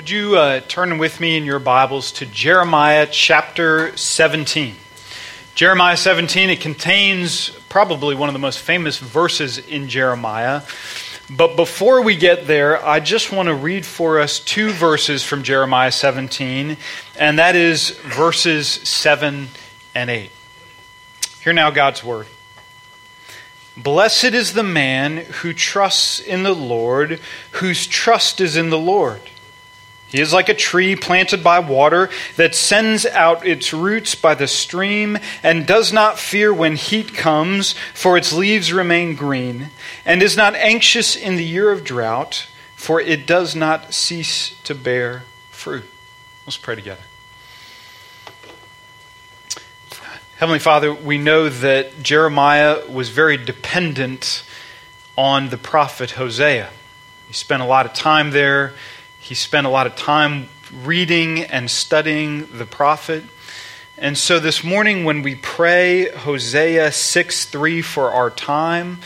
Would you uh, turn with me in your Bibles to Jeremiah chapter 17? Jeremiah 17, it contains probably one of the most famous verses in Jeremiah. But before we get there, I just want to read for us two verses from Jeremiah 17, and that is verses 7 and 8. Hear now God's word. Blessed is the man who trusts in the Lord, whose trust is in the Lord. He is like a tree planted by water that sends out its roots by the stream and does not fear when heat comes, for its leaves remain green, and is not anxious in the year of drought, for it does not cease to bear fruit. Let's pray together. Heavenly Father, we know that Jeremiah was very dependent on the prophet Hosea. He spent a lot of time there he spent a lot of time reading and studying the prophet. And so this morning, when we pray Hosea 6 3 for our time,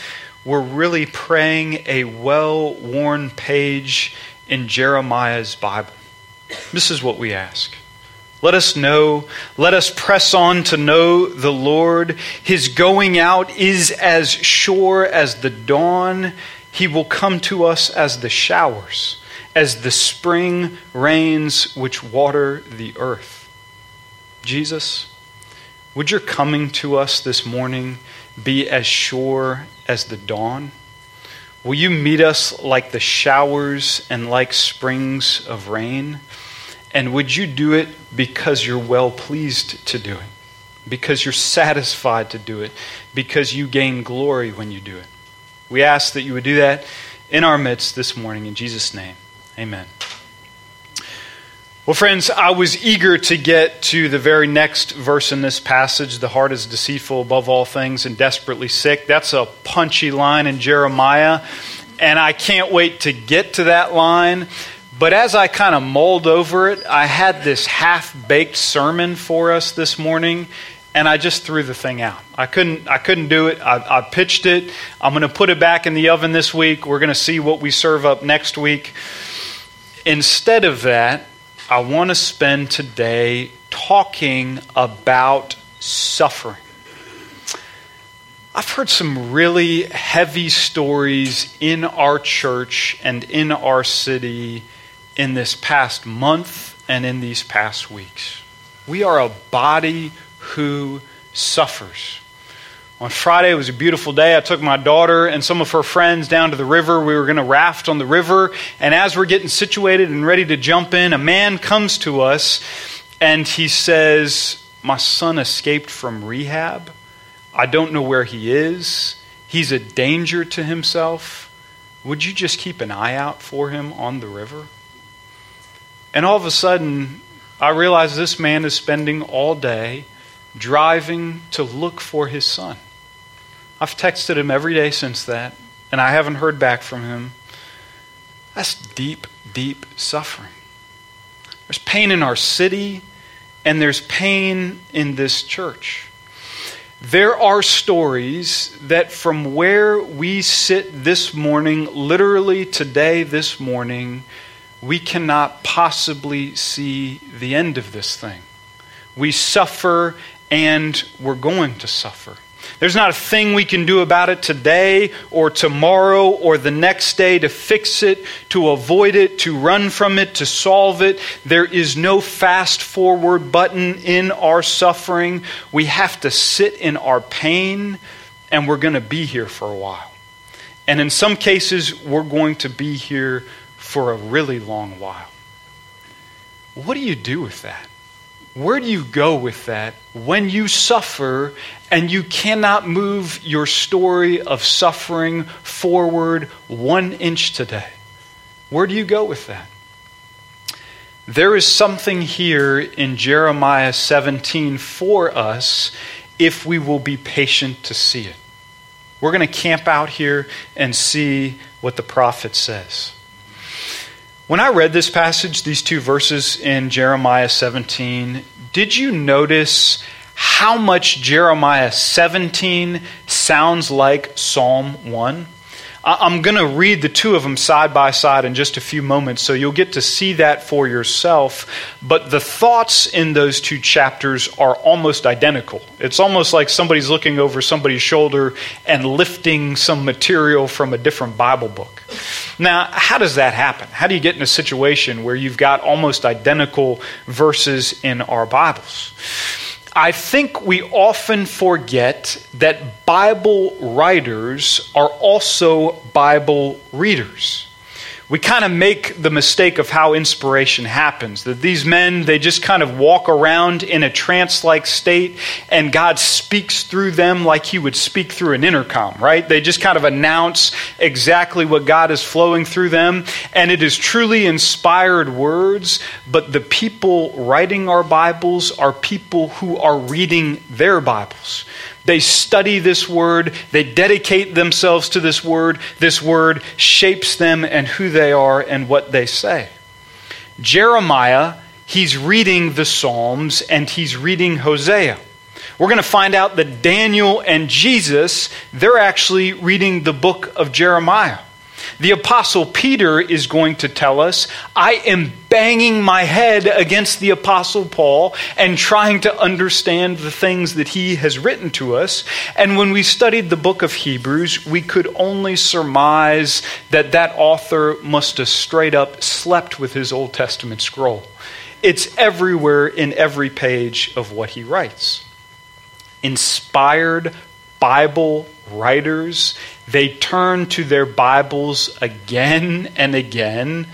we're really praying a well worn page in Jeremiah's Bible. This is what we ask. Let us know, let us press on to know the Lord. His going out is as sure as the dawn. He will come to us as the showers as the spring rains which water the earth. Jesus, would your coming to us this morning be as sure as the dawn? Will you meet us like the showers and like springs of rain? And would you do it because you're well pleased to do it? Because you're satisfied to do it? Because you gain glory when you do it? We ask that you would do that in our midst this morning in Jesus' name. Amen. Well, friends, I was eager to get to the very next verse in this passage. The heart is deceitful above all things and desperately sick. That's a punchy line in Jeremiah, and I can't wait to get to that line. But as I kind of mulled over it, I had this half baked sermon for us this morning, and I just threw the thing out. I couldn't, I couldn't do it. I, I pitched it. I'm going to put it back in the oven this week. We're going to see what we serve up next week. Instead of that, I want to spend today talking about suffering. I've heard some really heavy stories in our church and in our city in this past month and in these past weeks. We are a body who suffers. On Friday, it was a beautiful day. I took my daughter and some of her friends down to the river. We were going to raft on the river. And as we're getting situated and ready to jump in, a man comes to us and he says, My son escaped from rehab. I don't know where he is. He's a danger to himself. Would you just keep an eye out for him on the river? And all of a sudden, I realize this man is spending all day driving to look for his son. I've texted him every day since that, and I haven't heard back from him. That's deep, deep suffering. There's pain in our city, and there's pain in this church. There are stories that from where we sit this morning, literally today, this morning, we cannot possibly see the end of this thing. We suffer and we're going to suffer. There's not a thing we can do about it today or tomorrow or the next day to fix it, to avoid it, to run from it, to solve it. There is no fast forward button in our suffering. We have to sit in our pain, and we're going to be here for a while. And in some cases, we're going to be here for a really long while. What do you do with that? Where do you go with that when you suffer and you cannot move your story of suffering forward one inch today? Where do you go with that? There is something here in Jeremiah 17 for us if we will be patient to see it. We're going to camp out here and see what the prophet says. When I read this passage, these two verses in Jeremiah 17, did you notice how much Jeremiah 17 sounds like Psalm 1? I'm going to read the two of them side by side in just a few moments, so you'll get to see that for yourself. But the thoughts in those two chapters are almost identical. It's almost like somebody's looking over somebody's shoulder and lifting some material from a different Bible book. Now, how does that happen? How do you get in a situation where you've got almost identical verses in our Bibles? I think we often forget that Bible writers are also Bible readers we kind of make the mistake of how inspiration happens. That these men, they just kind of walk around in a trance like state, and God speaks through them like He would speak through an intercom, right? They just kind of announce exactly what God is flowing through them, and it is truly inspired words, but the people writing our Bibles are people who are reading their Bibles. They study this word, they dedicate themselves to this word. This word shapes them and who they are and what they say. Jeremiah, he's reading the Psalms and he's reading Hosea. We're going to find out that Daniel and Jesus, they're actually reading the book of Jeremiah. The Apostle Peter is going to tell us I am banging my head against the Apostle Paul and trying to understand the things that he has written to us. And when we studied the book of Hebrews, we could only surmise that that author must have straight up slept with his Old Testament scroll. It's everywhere in every page of what he writes. Inspired Bible writers, they turn to their Bibles again and again,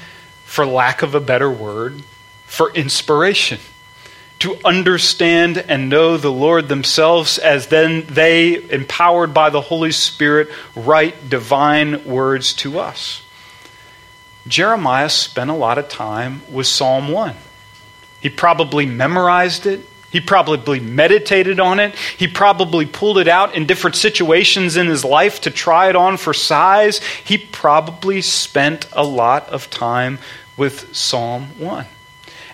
for lack of a better word, for inspiration. To understand and know the Lord themselves as then they, empowered by the Holy Spirit, write divine words to us. Jeremiah spent a lot of time with Psalm 1. He probably memorized it. He probably meditated on it. He probably pulled it out in different situations in his life to try it on for size. He probably spent a lot of time with Psalm 1.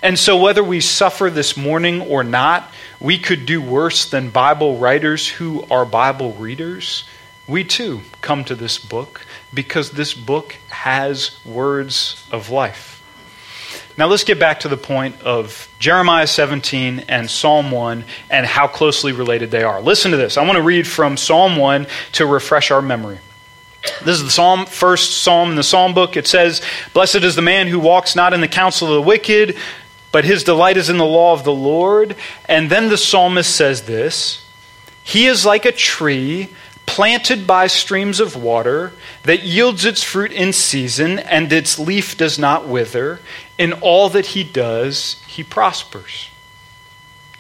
And so, whether we suffer this morning or not, we could do worse than Bible writers who are Bible readers. We too come to this book because this book has words of life. Now let's get back to the point of Jeremiah 17 and Psalm 1 and how closely related they are. Listen to this. I want to read from Psalm 1 to refresh our memory. This is the psalm, first psalm in the psalm book. It says, Blessed is the man who walks not in the counsel of the wicked, but his delight is in the law of the Lord. And then the psalmist says this He is like a tree planted by streams of water, that yields its fruit in season, and its leaf does not wither. In all that he does, he prospers.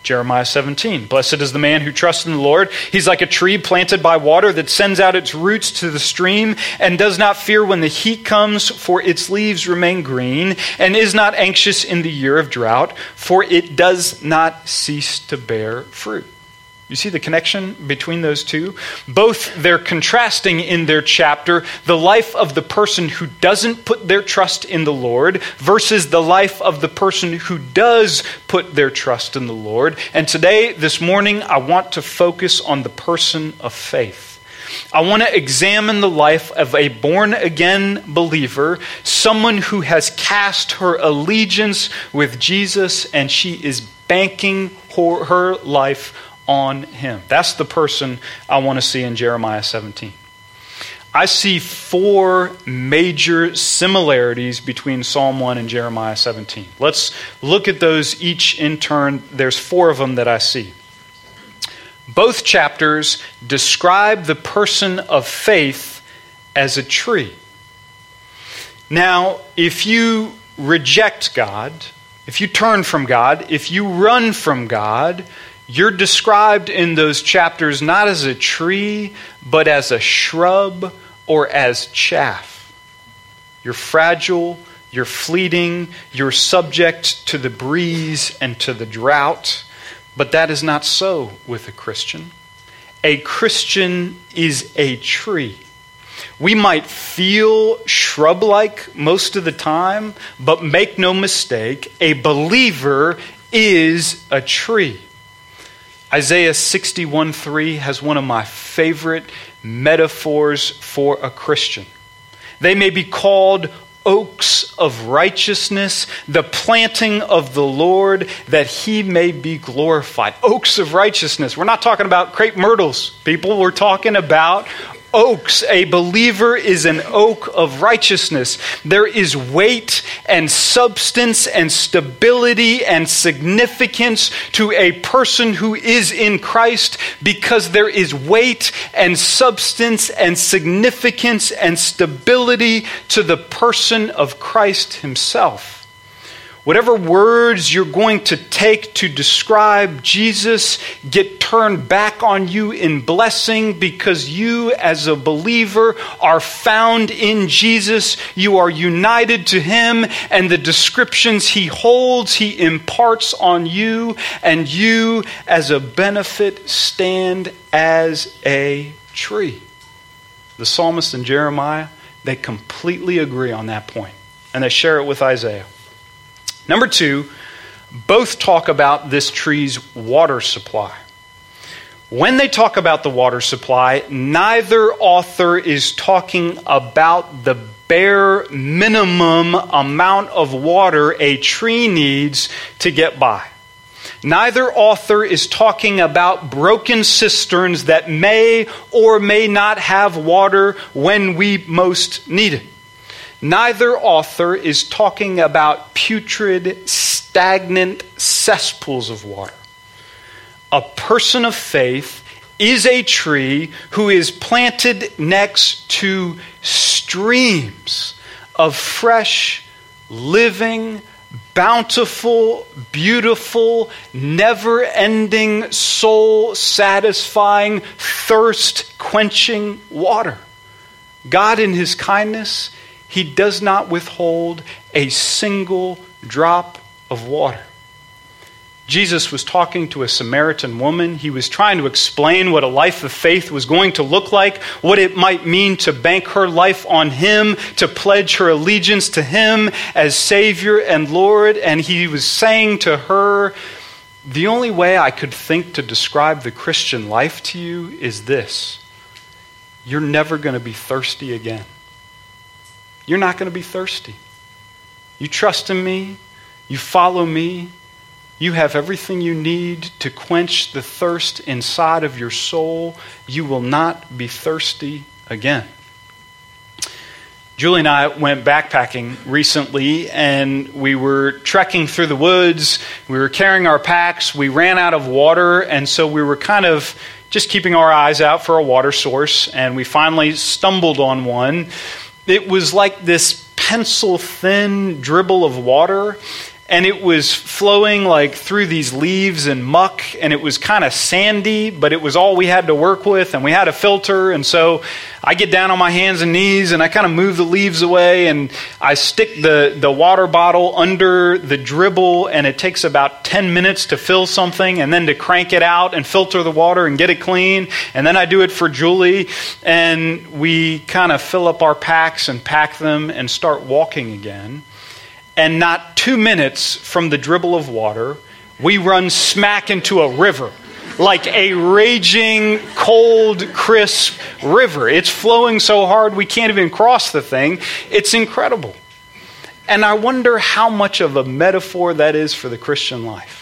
Jeremiah 17. Blessed is the man who trusts in the Lord. He's like a tree planted by water that sends out its roots to the stream and does not fear when the heat comes, for its leaves remain green, and is not anxious in the year of drought, for it does not cease to bear fruit. You see the connection between those two? Both they're contrasting in their chapter the life of the person who doesn't put their trust in the Lord versus the life of the person who does put their trust in the Lord. And today, this morning, I want to focus on the person of faith. I want to examine the life of a born again believer, someone who has cast her allegiance with Jesus and she is banking her, life on him. That's the person I want to see in Jeremiah 17. I see four major similarities between Psalm 1 and Jeremiah 17. Let's look at those each in turn. There's four of them that I see. Both chapters describe the person of faith as a tree. Now, if you reject God, if you turn from God, if you run from God, you're described in those chapters not as a tree, but as a shrub or as chaff. You're fragile, you're fleeting, you're subject to the breeze and to the drought. But that is not so with a Christian. A Christian is a tree. We might feel shrub like most of the time, but make no mistake, a believer is a tree. Isaiah 61 3 has one of my favorite metaphors for a Christian. They may be called oaks of righteousness, the planting of the Lord, that he may be glorified. Oaks of righteousness. We're not talking about crepe myrtles, people. We're talking about oaks. A believer is an oak of righteousness. There is weight and substance and stability and significance to a person who is in Christ because there is weight and substance and significance and stability to the person of Christ himself. Whatever words you're going to take to describe Jesus get turned back on you in blessing because you, as a believer, are found in Jesus. You are united to Him, and the descriptions He holds, He imparts on you, and you, as a benefit, stand as a tree. The psalmist and Jeremiah, they completely agree on that point, and they share it with Isaiah. Number two, both talk about this tree's water supply. When they talk about the water supply, neither author is talking about the bare minimum amount of water a tree needs to get by. Neither author is talking about broken cisterns that may or may not have water when we most need it. Neither author is talking about putrid, stagnant cesspools of water. A person of faith is a tree who is planted next to streams of fresh, living, bountiful, beautiful, never ending, soul satisfying, thirst quenching water. God, in His kindness, he does not withhold a single drop of water. Jesus was talking to a Samaritan woman. He was trying to explain what a life of faith was going to look like, what it might mean to bank her life on Him, to pledge her allegiance to Him as Savior and Lord. And he was saying to her, The only way I could think to describe the Christian life to you is this you're never going to be thirsty again you're not going to be thirsty. You trust in me, you follow me, you have everything you need to quench the thirst inside of your soul. You will not be thirsty again. Julie and I went backpacking recently and we were trekking through the woods. We were carrying our packs. We ran out of water, and so we were kind of just keeping our eyes out for a water source. And we finally stumbled on one it was like this pencil thin dribble of water and it was flowing like through these leaves and muck and it was kind of sandy but it was all we had to work with and we had a filter. And so i get down on my hands and knees and i kind of move the leaves away and i stick the, the water bottle under the dribble and it takes about 10 minutes to fill something and then to crank it out and filter the water and get it clean. And then i do it for julie and we kind of fill up our packs and pack them and start walking again and not two minutes from the dribble of water, we run smack into a river. Like a raging, cold, crisp river. It's flowing so hard we can't even cross the thing. It's incredible. And I wonder how much of a metaphor that is for the Christian life.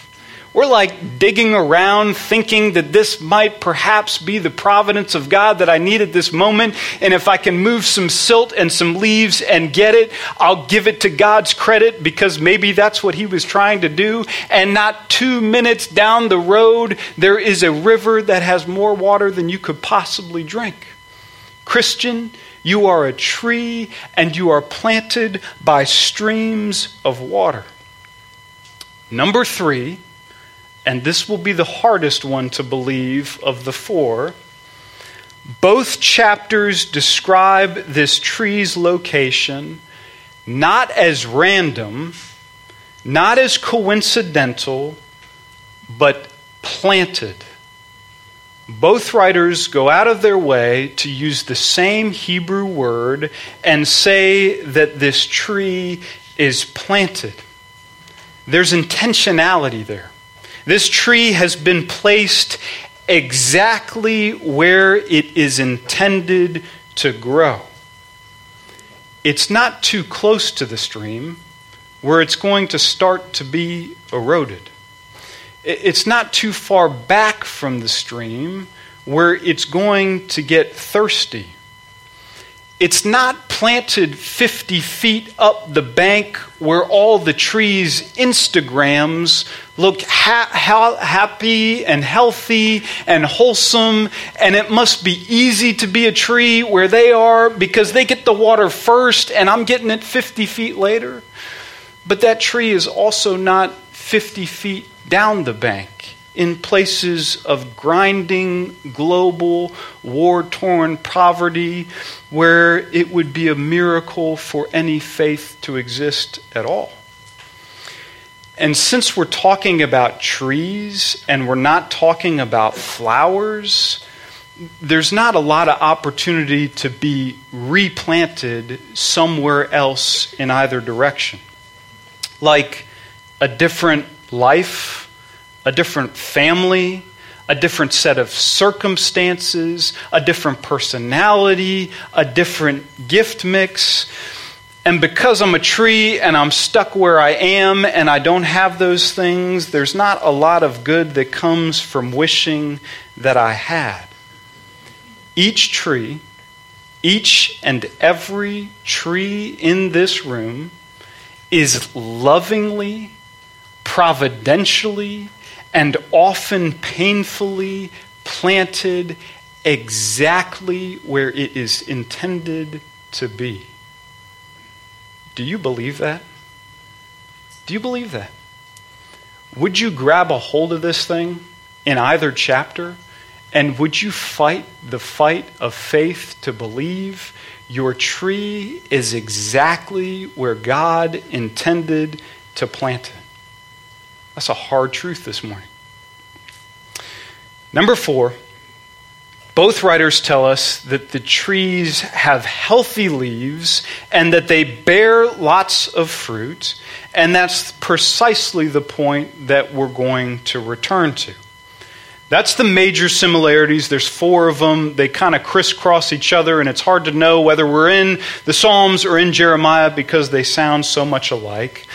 We're like digging around thinking that this might perhaps be the providence of God that I need at this moment. And if I can move some silt and some leaves and get it, I'll give it to God's credit because maybe that's what He was trying to do. And not two minutes down the road, there is a river that has more water than you could possibly drink. Christian, you are a tree and you are planted by streams of water. Number three, and this will be the hardest one to believe of the four. Both chapters describe this tree's location not as random, not as coincidental, but planted. Both writers go out of their way to use the same Hebrew word and say that this tree is planted. There's intentionality there. This tree has been placed exactly where it is intended to grow. it's not too close to the stream where it's going to start to be eroded. It's not too far back from the stream where it's going to get thirsty. It's not planted 50 feet up the bank where all the trees' Instagrams look ha- ha- happy and healthy and wholesome, and it must be easy to be a tree where they are because they get the water first and I'm getting it 50 feet later. But that tree is also not 50 feet down the bank in places of grinding, global, war torn poverty where it would be a miracle for any faith to exist at all. And since we're talking about trees and we're not talking about flowers, there's not a lot of opportunity to be replanted somewhere else in either direction. Like a different life a different family, a different set of circumstances, a different personality, a different gift mix. And because I'm a tree and I'm stuck where I am and I don't have those things, there's not a lot of good that comes from wishing that I had. Each tree, each and every tree in this room is lovingly, providentially, and often painfully planted exactly where it is intended to be. Do you believe that? Do you believe that? Would you grab a hold of this thing in either chapter? And would you fight the fight of faith to believe your tree is exactly where God intended to plant it? That's a hard truth this morning. Number four, both writers tell us that the trees have healthy leaves and that they bear lots of fruit, and that's precisely the point that we're going to return to. That's the major similarities. There's four of them. They kind of crisscross each other, and it's hard to know whether we're in the Psalms or in Jeremiah because they sound so much alike.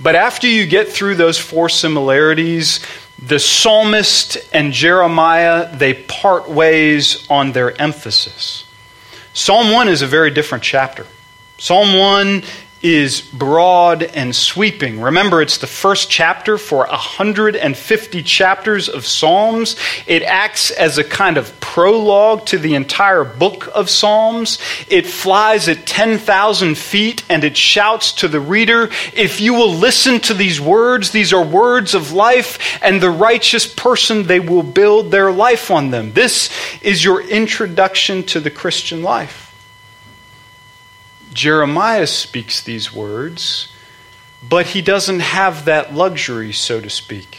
But after you get through those four similarities, the psalmist and Jeremiah, they part ways on their emphasis. Psalm 1 is a very different chapter. Psalm 1 is broad and sweeping. Remember, it's the first chapter for 150 chapters of Psalms. It acts as a kind of prologue to the entire book of Psalms. It flies at 10,000 feet and it shouts to the reader If you will listen to these words, these are words of life, and the righteous person, they will build their life on them. This is your introduction to the Christian life. Jeremiah speaks these words, but he doesn't have that luxury, so to speak.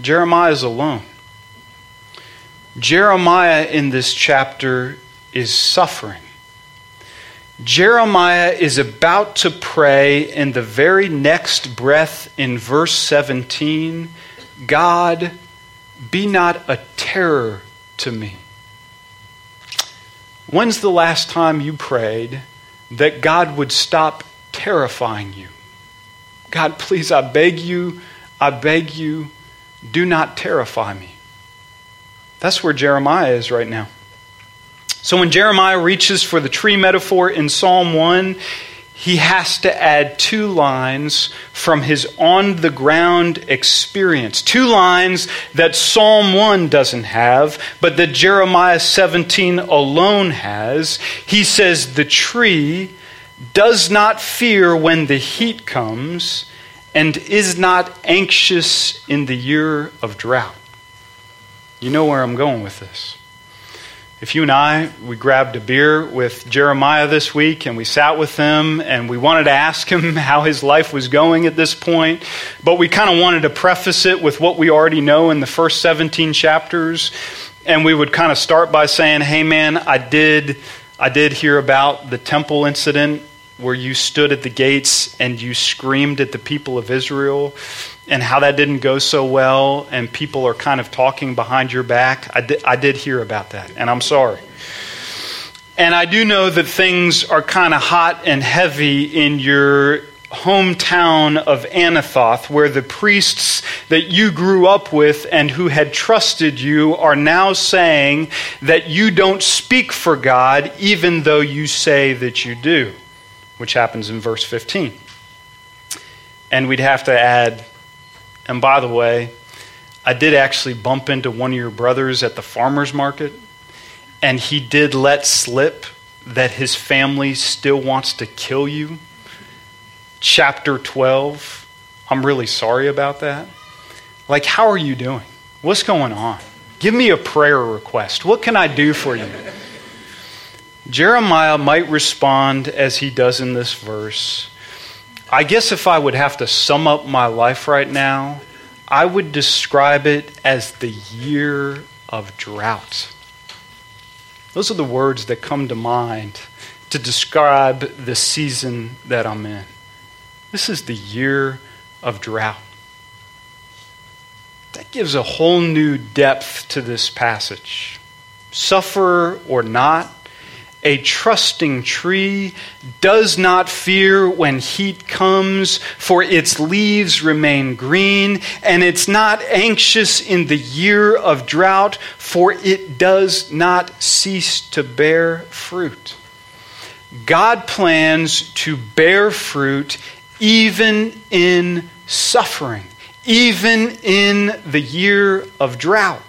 Jeremiah is alone. Jeremiah in this chapter is suffering. Jeremiah is about to pray in the very next breath in verse 17 God, be not a terror to me. When's the last time you prayed that God would stop terrifying you? God, please, I beg you, I beg you, do not terrify me. That's where Jeremiah is right now. So when Jeremiah reaches for the tree metaphor in Psalm 1, he has to add two lines from his on the ground experience. Two lines that Psalm 1 doesn't have, but that Jeremiah 17 alone has. He says, The tree does not fear when the heat comes and is not anxious in the year of drought. You know where I'm going with this. If you and I, we grabbed a beer with Jeremiah this week and we sat with him and we wanted to ask him how his life was going at this point, but we kind of wanted to preface it with what we already know in the first 17 chapters. And we would kind of start by saying, hey man, I did, I did hear about the temple incident where you stood at the gates and you screamed at the people of Israel and how that didn't go so well, and people are kind of talking behind your back. I did, I did hear about that, and I'm sorry. And I do know that things are kind of hot and heavy in your hometown of Anathoth, where the priests that you grew up with and who had trusted you are now saying that you don't speak for God, even though you say that you do, which happens in verse 15. And we'd have to add, and by the way, I did actually bump into one of your brothers at the farmer's market, and he did let slip that his family still wants to kill you chapter 12. I'm really sorry about that. Like, how are you doing? What's going on? Give me a prayer request. What can I do for you? Jeremiah might respond as he does in this verse. I guess if I would have to sum up my life right now, I would describe it as the year of drought. Those are the words that come to mind to describe the season that I'm in. This is the year of drought. That gives a whole new depth to this passage. Suffer or not, a trusting tree does not fear when heat comes, for its leaves remain green, and it's not anxious in the year of drought, for it does not cease to bear fruit. God plans to bear fruit even in suffering, even in the year of drought.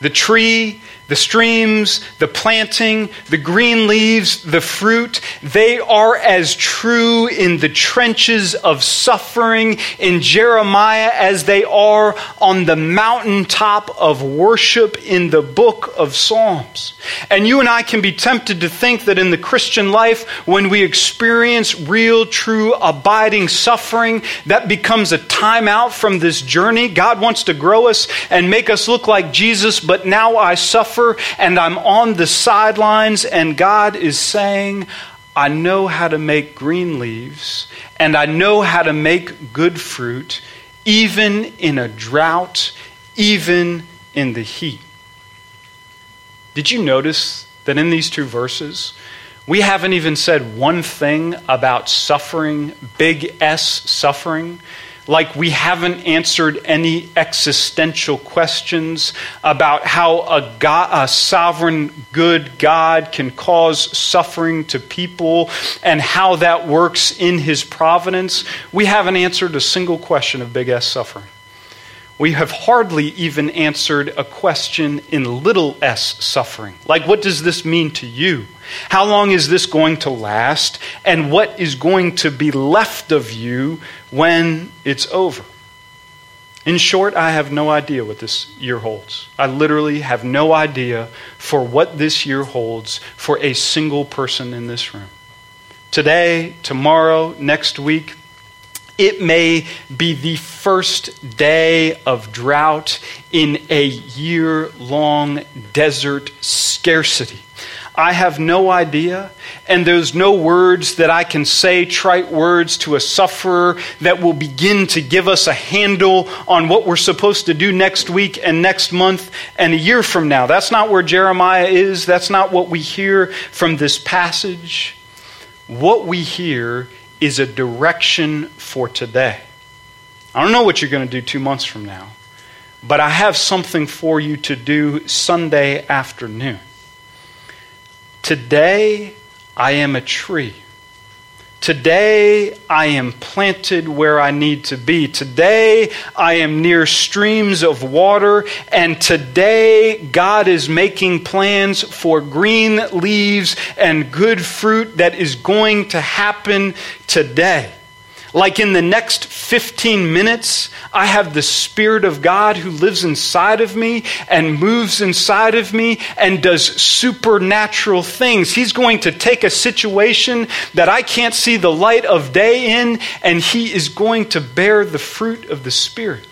The tree the streams, the planting, the green leaves, the fruit, they are as true in the trenches of suffering in Jeremiah as they are on the mountaintop of worship in the book of Psalms. And you and I can be tempted to think that in the Christian life, when we experience real, true, abiding suffering, that becomes a time out from this journey. God wants to grow us and make us look like Jesus, but now I suffer suffer and I'm on the sidelines, and God is saying, I know how to make green leaves, and I know how to make good fruit, even in a drought, even in the heat. Did you notice that in these two verses, we haven't even said one thing about suffering, big S suffering? Like we haven't answered any existential questions about how a, God, a sovereign, good God can cause suffering to people and how that works in his providence. We haven't answered a single question of big S suffering. We have hardly even answered a question in little s suffering. Like, what does this mean to you? How long is this going to last? And what is going to be left of you when it's over? In short, I have no idea what this year holds. I literally have no idea for what this year holds for a single person in this room. Today, tomorrow, next week, it may be the first day of drought in a year long desert scarcity. I have no idea, and there's no words that I can say, trite words to a sufferer that will begin to give us a handle on what we're supposed to do next week and next month and a year from now. That's not where Jeremiah is. That's not what we hear from this passage. What we hear is a direction for today. I don't know what you're going to do two months from now, but I have something for you to do Sunday afternoon. Today, I am a tree. Today, I am planted where I need to be. Today, I am near streams of water. And today, God is making plans for green leaves and good fruit that is going to happen today. Like in the next 15 minutes, I have the Spirit of God who lives inside of me and moves inside of me and does supernatural things. He's going to take a situation that I can't see the light of day in, and He is going to bear the fruit of the Spirit.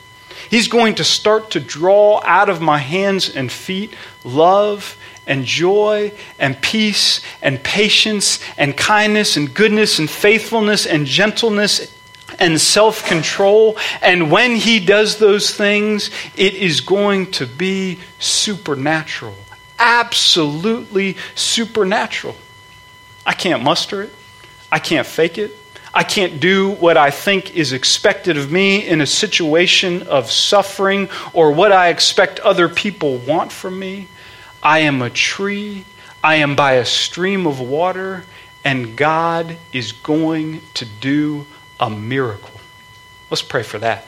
He's going to start to draw out of my hands and feet love and joy and peace and patience and kindness and goodness and faithfulness and gentleness and self control. And when he does those things, it is going to be supernatural. absolutely supernatural. I can't muster it, I can't fake it. I can't do what I think is expected of me in a situation of suffering or what I expect other people want from me. I am a tree. I am by a stream of water, and God is going to do a miracle. Let's pray for that.